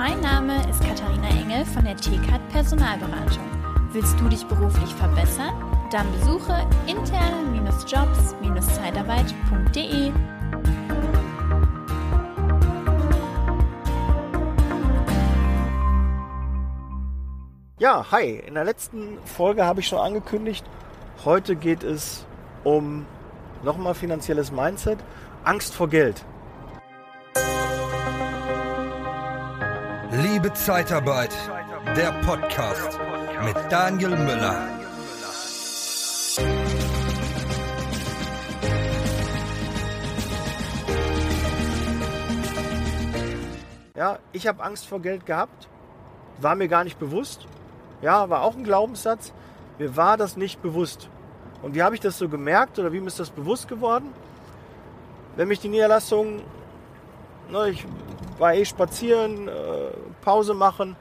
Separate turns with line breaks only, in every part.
Mein Name ist Katharina Engel von der TCAT Personalberatung. Willst du dich beruflich verbessern? Dann besuche interne-jobs-zeitarbeit.de.
Ja, hi. In der letzten Folge habe ich schon angekündigt, heute geht es um nochmal finanzielles Mindset, Angst vor Geld.
Liebe Zeitarbeit, der Podcast mit Daniel Müller.
Ja, ich habe Angst vor Geld gehabt, war mir gar nicht bewusst. Ja, war auch ein Glaubenssatz. Mir war das nicht bewusst. Und wie habe ich das so gemerkt oder wie ist das bewusst geworden? Wenn mich die Niederlassung, ne, ich war eh spazieren, äh, Pause machen,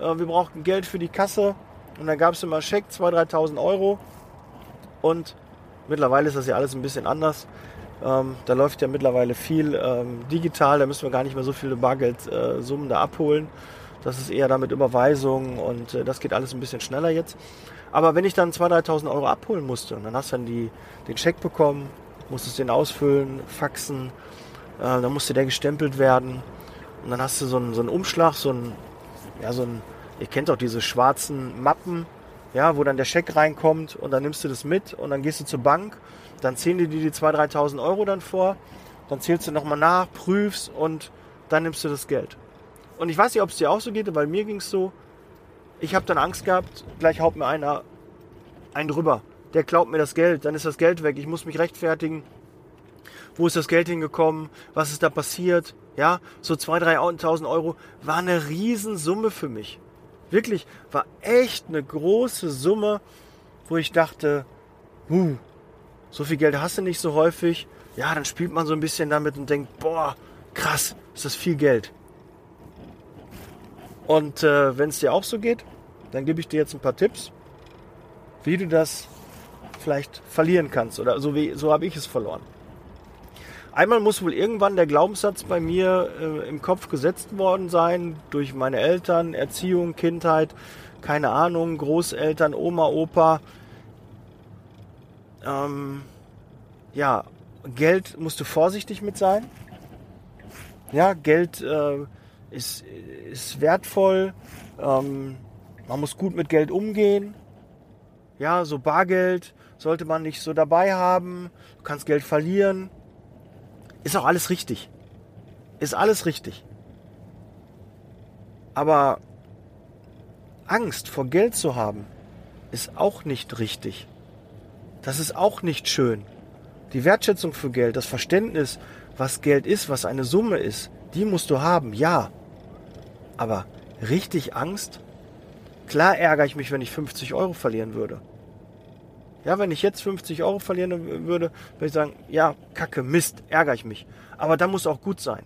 äh, wir brauchten Geld für die Kasse und dann gab es immer Scheck, 2.000, 3.000 Euro. Und mittlerweile ist das ja alles ein bisschen anders. Ähm, da läuft ja mittlerweile viel ähm, digital, da müssen wir gar nicht mehr so viele Bargeldsummen äh, da abholen. Das ist eher damit Überweisungen und äh, das geht alles ein bisschen schneller jetzt. Aber wenn ich dann 2.000, 3.000 Euro abholen musste dann hast du dann die, den Scheck bekommen, musstest den ausfüllen, faxen, äh, dann musste der gestempelt werden und dann hast du so einen, so einen Umschlag, so einen, ja, so ein, ihr kennt doch diese schwarzen Mappen, ja, wo dann der Scheck reinkommt und dann nimmst du das mit und dann gehst du zur Bank, dann zählen die dir die 2.000, 3.000 Euro dann vor, dann zählst du nochmal nach, prüfst und dann nimmst du das Geld. Und ich weiß nicht, ob es dir auch so geht, weil mir ging es so, ich habe dann Angst gehabt, gleich haut mir einer einen drüber. Der klaut mir das Geld, dann ist das Geld weg. Ich muss mich rechtfertigen. Wo ist das Geld hingekommen? Was ist da passiert? Ja, so 2.000, 3.000 Euro war eine Riesensumme für mich. Wirklich, war echt eine große Summe, wo ich dachte, uh, so viel Geld hast du nicht so häufig. Ja, dann spielt man so ein bisschen damit und denkt, boah, krass, ist das viel Geld. Und äh, wenn es dir auch so geht, dann gebe ich dir jetzt ein paar Tipps, wie du das vielleicht verlieren kannst. Oder so, wie, so habe ich es verloren. Einmal muss wohl irgendwann der Glaubenssatz bei mir äh, im Kopf gesetzt worden sein, durch meine Eltern, Erziehung, Kindheit, keine Ahnung, Großeltern, Oma, Opa. Ähm, ja, Geld musst du vorsichtig mit sein. Ja, Geld äh, ist, ist wertvoll. Ähm, man muss gut mit Geld umgehen. Ja, so Bargeld sollte man nicht so dabei haben. Du kannst Geld verlieren. Ist auch alles richtig. Ist alles richtig. Aber Angst vor Geld zu haben, ist auch nicht richtig. Das ist auch nicht schön. Die Wertschätzung für Geld, das Verständnis, was Geld ist, was eine Summe ist, die musst du haben, ja. Aber richtig Angst? Klar ärgere ich mich, wenn ich 50 Euro verlieren würde. Ja, wenn ich jetzt 50 Euro verlieren würde, würde ich sagen, ja, kacke, Mist, ärgere ich mich. Aber dann muss auch gut sein.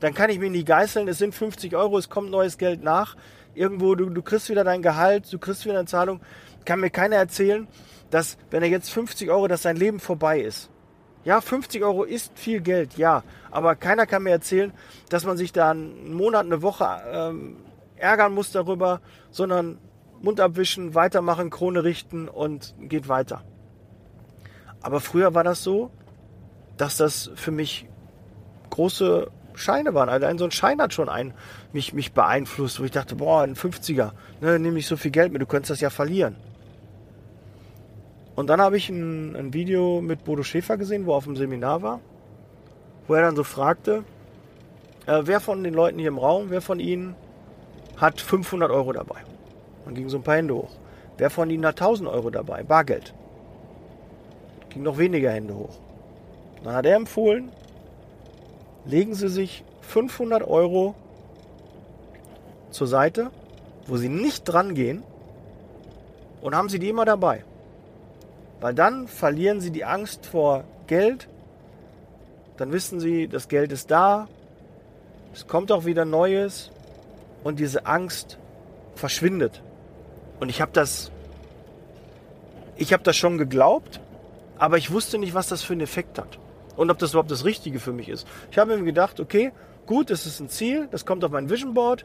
Dann kann ich mich nicht geißeln, es sind 50 Euro, es kommt neues Geld nach. Irgendwo, du, du kriegst wieder dein Gehalt, du kriegst wieder eine Zahlung. Kann mir keiner erzählen, dass, wenn er jetzt 50 Euro, dass sein Leben vorbei ist. Ja, 50 Euro ist viel Geld, ja. Aber keiner kann mir erzählen, dass man sich da einen Monat, eine Woche ähm, ärgern muss darüber, sondern Mund abwischen, weitermachen, Krone richten und geht weiter. Aber früher war das so, dass das für mich große Scheine waren. Also so ein Schein hat schon ein, mich, mich beeinflusst, wo ich dachte, boah, ein 50er, ne, nimm nicht so viel Geld mit, du könntest das ja verlieren. Und dann habe ich ein, ein Video mit Bodo Schäfer gesehen, wo er auf dem Seminar war, wo er dann so fragte, äh, wer von den Leuten hier im Raum, wer von ihnen hat 500 Euro dabei? Dann ging so ein paar Hände hoch. Wer von ihnen hat 1000 Euro dabei? Bargeld. Ging noch weniger Hände hoch. Dann hat er empfohlen, legen Sie sich 500 Euro zur Seite, wo Sie nicht dran gehen und haben Sie die immer dabei. Weil dann verlieren sie die Angst vor Geld. Dann wissen sie, das Geld ist da. Es kommt auch wieder Neues. Und diese Angst verschwindet. Und ich habe das, ich habe das schon geglaubt, aber ich wusste nicht, was das für einen Effekt hat. Und ob das überhaupt das Richtige für mich ist. Ich habe mir gedacht, okay, gut, das ist ein Ziel, das kommt auf mein Vision Board.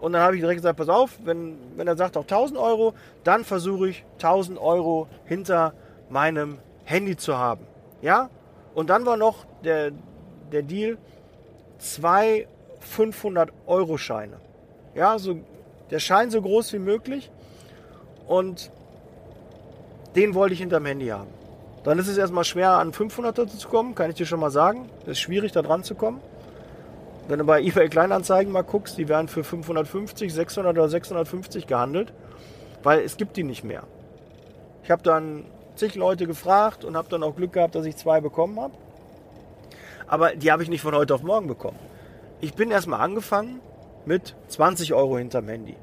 Und dann habe ich direkt gesagt, pass auf, wenn, wenn er sagt auch 1000 Euro, dann versuche ich 1000 Euro hinter meinem Handy zu haben. Ja? Und dann war noch der, der Deal, zwei 500 Euro Scheine. Ja, so, der Schein so groß wie möglich. Und den wollte ich hinterm Handy haben. Dann ist es erstmal schwer, an 500er zu kommen, kann ich dir schon mal sagen. Es ist schwierig, da dran zu kommen. Wenn du bei eBay Kleinanzeigen mal guckst, die werden für 550, 600 oder 650 gehandelt, weil es gibt die nicht mehr. Ich habe dann zig Leute gefragt und habe dann auch Glück gehabt, dass ich zwei bekommen habe. Aber die habe ich nicht von heute auf morgen bekommen. Ich bin erstmal angefangen mit 20 Euro hinterm Handy.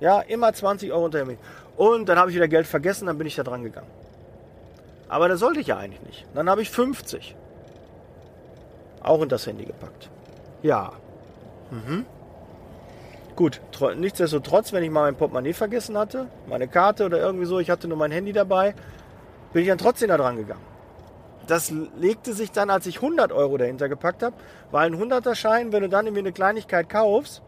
Ja, immer 20 Euro hinterm Handy. Und dann habe ich wieder Geld vergessen, dann bin ich da dran gegangen. Aber das sollte ich ja eigentlich nicht. Dann habe ich 50. Auch in das Handy gepackt. Ja. Mhm. Gut, nichtsdestotrotz, wenn ich mal mein Portemonnaie vergessen hatte, meine Karte oder irgendwie so, ich hatte nur mein Handy dabei, bin ich dann trotzdem da dran gegangen. Das legte sich dann, als ich 100 Euro dahinter gepackt habe, weil ein 100er Schein, wenn du dann irgendwie eine Kleinigkeit kaufst,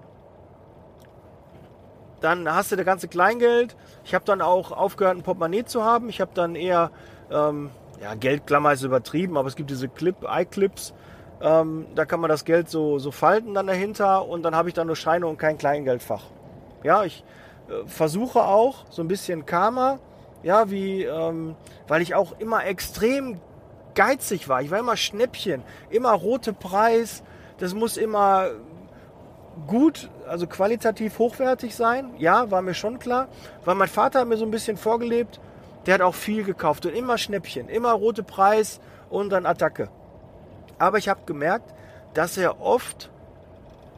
dann hast du das ganze Kleingeld. Ich habe dann auch aufgehört, ein Portemonnaie zu haben. Ich habe dann eher ähm, ja, Geldklammer ist übertrieben, aber es gibt diese Clip, iClips. Ähm, da kann man das Geld so, so falten dann dahinter und dann habe ich dann nur Scheine und kein Kleingeldfach. Ja, ich äh, versuche auch so ein bisschen Karma, ja, wie, ähm, weil ich auch immer extrem geizig war. Ich war immer Schnäppchen, immer rote Preis. Das muss immer gut, also qualitativ hochwertig sein. Ja, war mir schon klar. Weil mein Vater hat mir so ein bisschen vorgelebt, der hat auch viel gekauft und immer Schnäppchen, immer rote Preis und dann Attacke. Aber ich habe gemerkt, dass er oft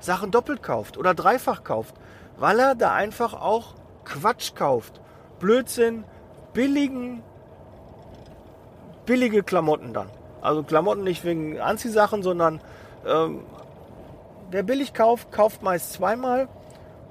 Sachen doppelt kauft oder dreifach kauft, weil er da einfach auch Quatsch kauft. Blödsinn, billigen, billige Klamotten dann. Also Klamotten nicht wegen Anziehsachen, sondern ähm, wer billig kauft, kauft meist zweimal.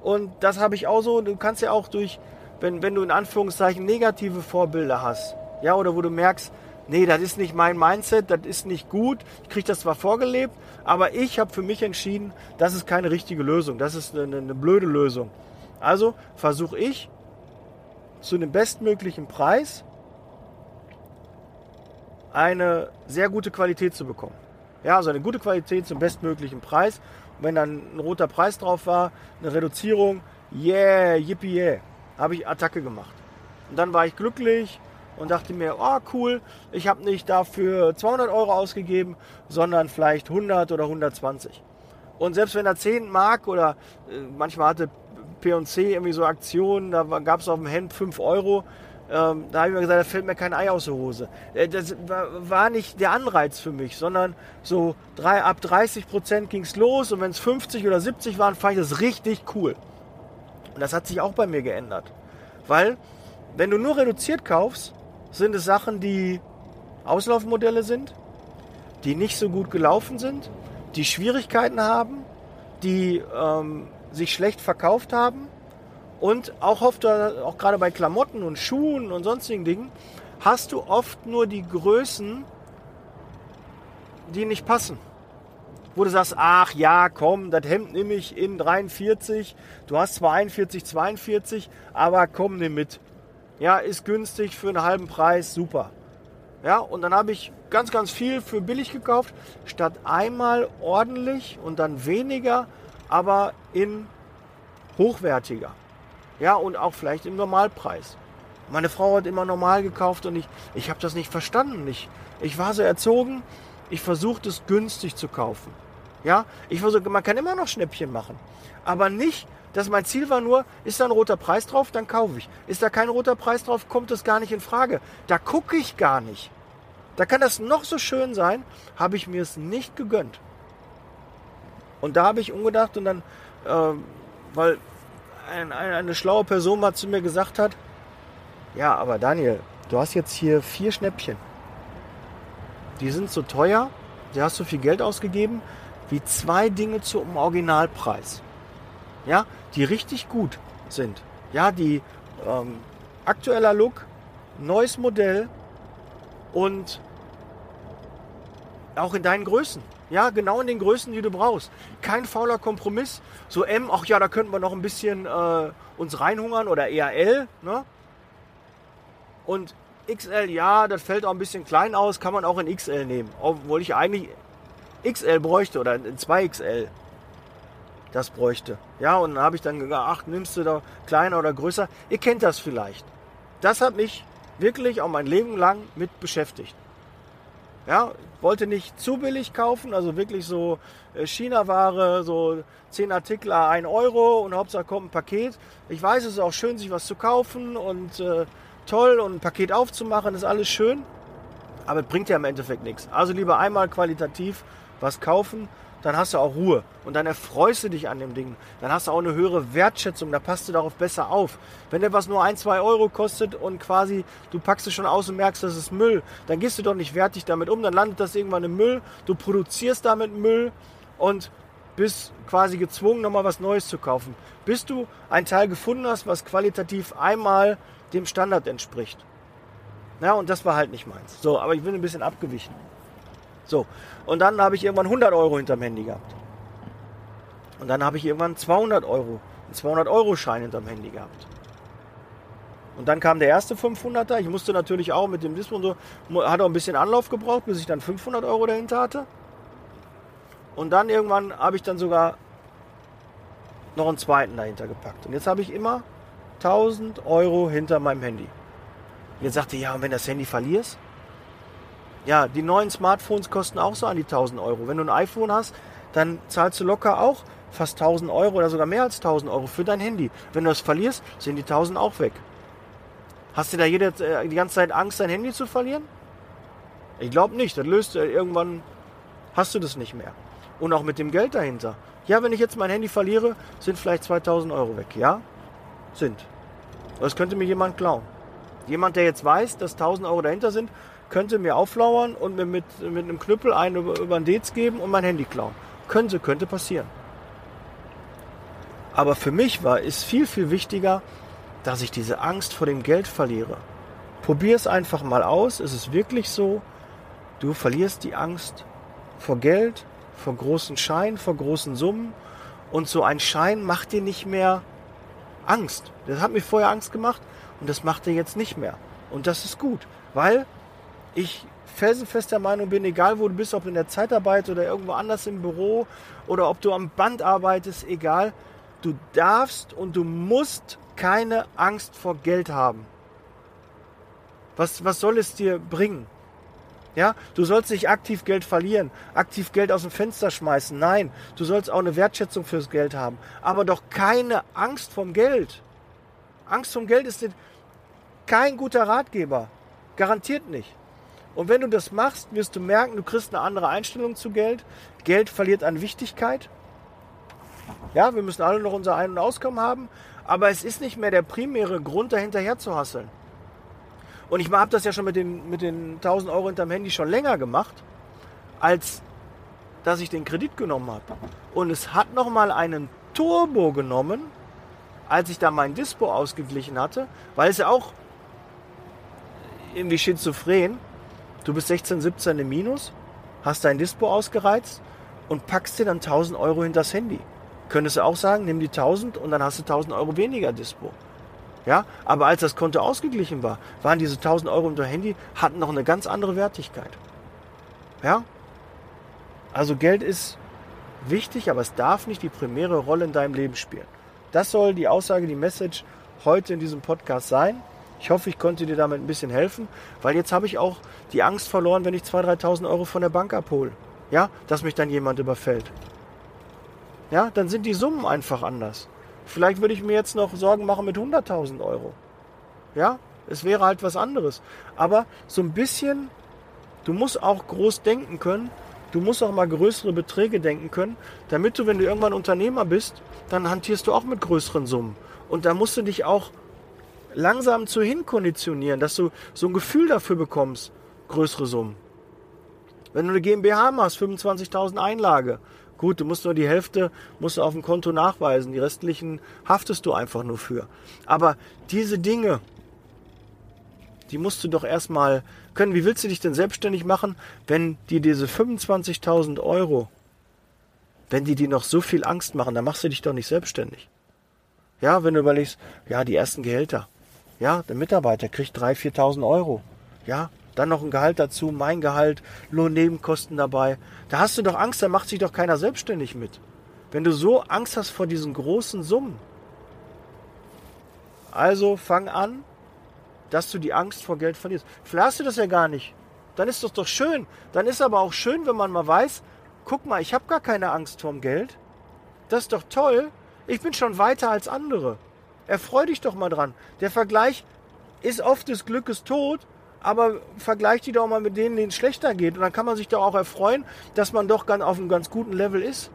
Und das habe ich auch so. Du kannst ja auch durch wenn, wenn du in Anführungszeichen negative Vorbilder hast, ja, oder wo du merkst, nee, das ist nicht mein Mindset, das ist nicht gut, ich kriege das zwar vorgelebt, aber ich habe für mich entschieden, das ist keine richtige Lösung, das ist eine, eine blöde Lösung. Also versuche ich zu einem bestmöglichen Preis eine sehr gute Qualität zu bekommen. Ja, also eine gute Qualität zum bestmöglichen Preis. Und wenn dann ein roter Preis drauf war, eine Reduzierung, yeah, yippie yeah habe ich Attacke gemacht. Und dann war ich glücklich und dachte mir, oh cool, ich habe nicht dafür 200 Euro ausgegeben, sondern vielleicht 100 oder 120. Und selbst wenn er 10 Mark oder äh, manchmal hatte P&C irgendwie so Aktionen, da gab es auf dem Hemd 5 Euro, ähm, da habe ich mir gesagt, da fällt mir kein Ei aus der Hose. Äh, das war, nicht der Anreiz für mich, sondern so drei, ab 30 Prozent ging es los und wenn es 50 oder 70 waren, fand ich das richtig cool. Und das hat sich auch bei mir geändert. Weil, wenn du nur reduziert kaufst, sind es Sachen, die Auslaufmodelle sind, die nicht so gut gelaufen sind, die Schwierigkeiten haben, die ähm, sich schlecht verkauft haben. Und auch oft, auch gerade bei Klamotten und Schuhen und sonstigen Dingen, hast du oft nur die Größen, die nicht passen wo du sagst, ach ja, komm, das Hemd nehme ich in 43, du hast zwar 41, 42, aber komm, nimm mit. Ja, ist günstig für einen halben Preis, super. Ja, und dann habe ich ganz, ganz viel für billig gekauft, statt einmal ordentlich und dann weniger, aber in hochwertiger. Ja, und auch vielleicht im Normalpreis. Meine Frau hat immer normal gekauft und ich, ich habe das nicht verstanden. Ich, ich war so erzogen, ich versuche es günstig zu kaufen. Ja, ich versuche, man kann immer noch Schnäppchen machen. Aber nicht, dass mein Ziel war nur, ist da ein roter Preis drauf, dann kaufe ich. Ist da kein roter Preis drauf, kommt es gar nicht in Frage. Da gucke ich gar nicht. Da kann das noch so schön sein, habe ich mir es nicht gegönnt. Und da habe ich umgedacht und dann, äh, weil ein, ein, eine schlaue Person mal zu mir gesagt hat, ja, aber Daniel, du hast jetzt hier vier Schnäppchen die sind so teuer, du hast so viel Geld ausgegeben, wie zwei Dinge zum Originalpreis. Ja, die richtig gut sind. Ja, die ähm, aktueller Look, neues Modell und auch in deinen Größen. Ja, genau in den Größen, die du brauchst. Kein fauler Kompromiss. So M, ach ja, da könnten wir noch ein bisschen äh, uns reinhungern oder eher L. Ne? Und XL, ja, das fällt auch ein bisschen klein aus, kann man auch in XL nehmen. Obwohl ich eigentlich XL bräuchte oder in 2XL das bräuchte. Ja, und dann habe ich dann gesagt, ach, nimmst du da kleiner oder größer? Ihr kennt das vielleicht. Das hat mich wirklich auch mein Leben lang mit beschäftigt. Ja, wollte nicht zu billig kaufen, also wirklich so äh, China-Ware, so 10 Artikel 1 Euro und Hauptsache kommt ein Paket. Ich weiß, es ist auch schön, sich was zu kaufen und äh, toll und ein Paket aufzumachen, ist alles schön, aber es bringt ja im Endeffekt nichts. Also lieber einmal qualitativ was kaufen dann hast du auch Ruhe und dann erfreust du dich an dem Ding. Dann hast du auch eine höhere Wertschätzung, da passt du darauf besser auf. Wenn etwas nur ein, zwei Euro kostet und quasi du packst es schon aus und merkst, das ist Müll, dann gehst du doch nicht wertig damit um, dann landet das irgendwann im Müll, du produzierst damit Müll und bist quasi gezwungen, nochmal was Neues zu kaufen. Bis du ein Teil gefunden hast, was qualitativ einmal dem Standard entspricht. Ja, und das war halt nicht meins. So, aber ich bin ein bisschen abgewichen. So, und dann habe ich irgendwann 100 Euro hinterm Handy gehabt. Und dann habe ich irgendwann 200 Euro, einen 200 Euro Schein hinterm Handy gehabt. Und dann kam der erste 500er. Ich musste natürlich auch mit dem Dispo und so, hat auch ein bisschen Anlauf gebraucht, bis ich dann 500 Euro dahinter hatte. Und dann irgendwann habe ich dann sogar noch einen zweiten dahinter gepackt. Und jetzt habe ich immer 1000 Euro hinter meinem Handy. Und jetzt sagte ich, ja, und wenn das Handy verlierst? Ja, die neuen Smartphones kosten auch so an die 1000 Euro. Wenn du ein iPhone hast, dann zahlst du locker auch fast 1000 Euro oder sogar mehr als 1000 Euro für dein Handy. Wenn du es verlierst, sind die 1000 auch weg. Hast du da jede, äh, die ganze Zeit Angst, dein Handy zu verlieren? Ich glaube nicht. Das löst irgendwann, hast du das nicht mehr. Und auch mit dem Geld dahinter. Ja, wenn ich jetzt mein Handy verliere, sind vielleicht 2000 Euro weg. Ja, sind. Das könnte mir jemand klauen. Jemand, der jetzt weiß, dass 1000 Euro dahinter sind, könnte mir auflauern und mir mit, mit einem Knüppel einen über, über den Dez geben und mein Handy klauen. Könnte, könnte passieren. Aber für mich war es viel, viel wichtiger, dass ich diese Angst vor dem Geld verliere. Probier es einfach mal aus. Es ist wirklich so, du verlierst die Angst vor Geld, vor großen Scheinen, vor großen Summen. Und so ein Schein macht dir nicht mehr Angst. Das hat mir vorher Angst gemacht und das macht dir jetzt nicht mehr. Und das ist gut, weil ich felsenfest der Meinung bin, egal wo du bist, ob in der Zeitarbeit oder irgendwo anders im Büro oder ob du am Band arbeitest, egal, du darfst und du musst keine Angst vor Geld haben. Was, was soll es dir bringen? Ja, du sollst nicht aktiv Geld verlieren, aktiv Geld aus dem Fenster schmeißen. Nein, du sollst auch eine Wertschätzung fürs Geld haben. Aber doch keine Angst vom Geld. Angst vom Geld ist kein guter Ratgeber. Garantiert nicht. Und wenn du das machst, wirst du merken, du kriegst eine andere Einstellung zu Geld. Geld verliert an Wichtigkeit. Ja, wir müssen alle noch unser Ein- und Auskommen haben, aber es ist nicht mehr der primäre Grund, dahinterher zu hasseln. Und ich habe das ja schon mit den, mit den 1000 Euro hinterm Handy schon länger gemacht, als dass ich den Kredit genommen habe. Und es hat nochmal einen Turbo genommen, als ich da mein Dispo ausgeglichen hatte, weil es ja auch irgendwie schizophren Du bist 16, 17 im Minus, hast dein Dispo ausgereizt und packst dir dann 1000 Euro hinter das Handy. Könntest du auch sagen, nimm die 1000 und dann hast du 1000 Euro weniger Dispo. Ja, aber als das Konto ausgeglichen war, waren diese 1000 Euro unter Handy, hatten noch eine ganz andere Wertigkeit. Ja? Also Geld ist wichtig, aber es darf nicht die primäre Rolle in deinem Leben spielen. Das soll die Aussage, die Message heute in diesem Podcast sein. Ich hoffe, ich konnte dir damit ein bisschen helfen, weil jetzt habe ich auch die Angst verloren, wenn ich 2.000, 3.000 Euro von der Bank abhole. Ja, dass mich dann jemand überfällt. Ja, dann sind die Summen einfach anders. Vielleicht würde ich mir jetzt noch Sorgen machen mit 100.000 Euro. Ja, es wäre halt was anderes. Aber so ein bisschen, du musst auch groß denken können. Du musst auch mal größere Beträge denken können, damit du, wenn du irgendwann Unternehmer bist, dann hantierst du auch mit größeren Summen. Und da musst du dich auch langsam zu hinkonditionieren, dass du so ein Gefühl dafür bekommst, größere Summen. Wenn du eine GmbH machst, 25.000 Einlage, gut, du musst nur die Hälfte musst du auf dem Konto nachweisen, die restlichen haftest du einfach nur für. Aber diese Dinge, die musst du doch erstmal können. Wie willst du dich denn selbstständig machen, wenn dir diese 25.000 Euro, wenn die dir noch so viel Angst machen, dann machst du dich doch nicht selbstständig. Ja, wenn du überlegst, ja, die ersten Gehälter. Ja, der Mitarbeiter kriegt 3.000, 4.000 Euro. Ja, dann noch ein Gehalt dazu, mein Gehalt, Lohnnebenkosten dabei. Da hast du doch Angst, da macht sich doch keiner selbstständig mit. Wenn du so Angst hast vor diesen großen Summen. Also fang an, dass du die Angst vor Geld verlierst. Vielleicht hast du das ja gar nicht. Dann ist das doch schön. Dann ist aber auch schön, wenn man mal weiß, guck mal, ich habe gar keine Angst vorm Geld. Das ist doch toll. Ich bin schon weiter als andere. Erfreu dich doch mal dran. Der Vergleich ist oft des Glückes tot, aber vergleich die doch mal mit denen, denen es schlechter geht. Und dann kann man sich doch auch erfreuen, dass man doch auf einem ganz guten Level ist.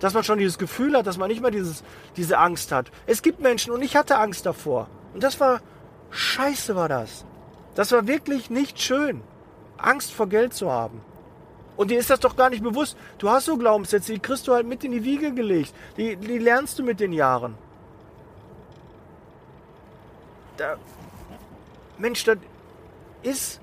Dass man schon dieses Gefühl hat, dass man nicht mehr dieses, diese Angst hat. Es gibt Menschen und ich hatte Angst davor. Und das war scheiße, war das. Das war wirklich nicht schön. Angst vor Geld zu haben. Und dir ist das doch gar nicht bewusst. Du hast so Glaubenssätze, die kriegst du halt mit in die Wiege gelegt. Die, die lernst du mit den Jahren. Da, Mensch, das ist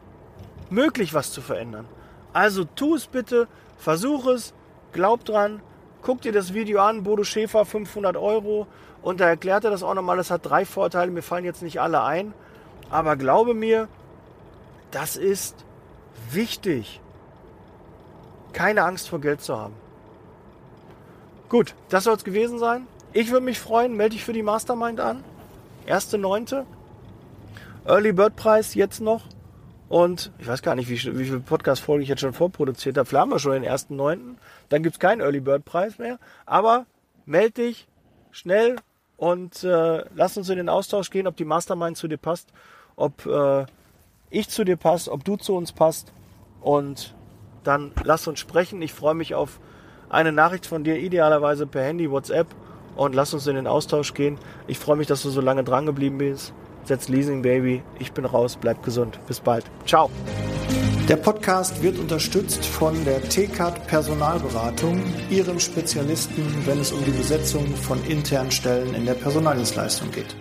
möglich, was zu verändern. Also tu es bitte, versuch es, glaub dran, guck dir das Video an, Bodo Schäfer, 500 Euro. Und da erklärt er das auch nochmal, das hat drei Vorteile, mir fallen jetzt nicht alle ein. Aber glaube mir, das ist wichtig keine Angst vor Geld zu haben. Gut, das soll es gewesen sein. Ich würde mich freuen, melde dich für die Mastermind an. 1.9. Early Bird Preis jetzt noch. Und ich weiß gar nicht, wie, wie viele Podcast-Folgen ich jetzt schon vorproduziert habe. Vielleicht haben wir schon den 1.9. Dann gibt es keinen Early Bird Preis mehr. Aber melde dich schnell und äh, lass uns in den Austausch gehen, ob die Mastermind zu dir passt, ob äh, ich zu dir passe, ob du zu uns passt. Und dann lass uns sprechen. Ich freue mich auf eine Nachricht von dir, idealerweise per Handy, WhatsApp und lass uns in den Austausch gehen. Ich freue mich, dass du so lange dran geblieben bist. Setz Leasing Baby. Ich bin raus. Bleib gesund. Bis bald. Ciao.
Der Podcast wird unterstützt von der TCAT Personalberatung, ihrem Spezialisten, wenn es um die Besetzung von internen Stellen in der Personaldienstleistung geht.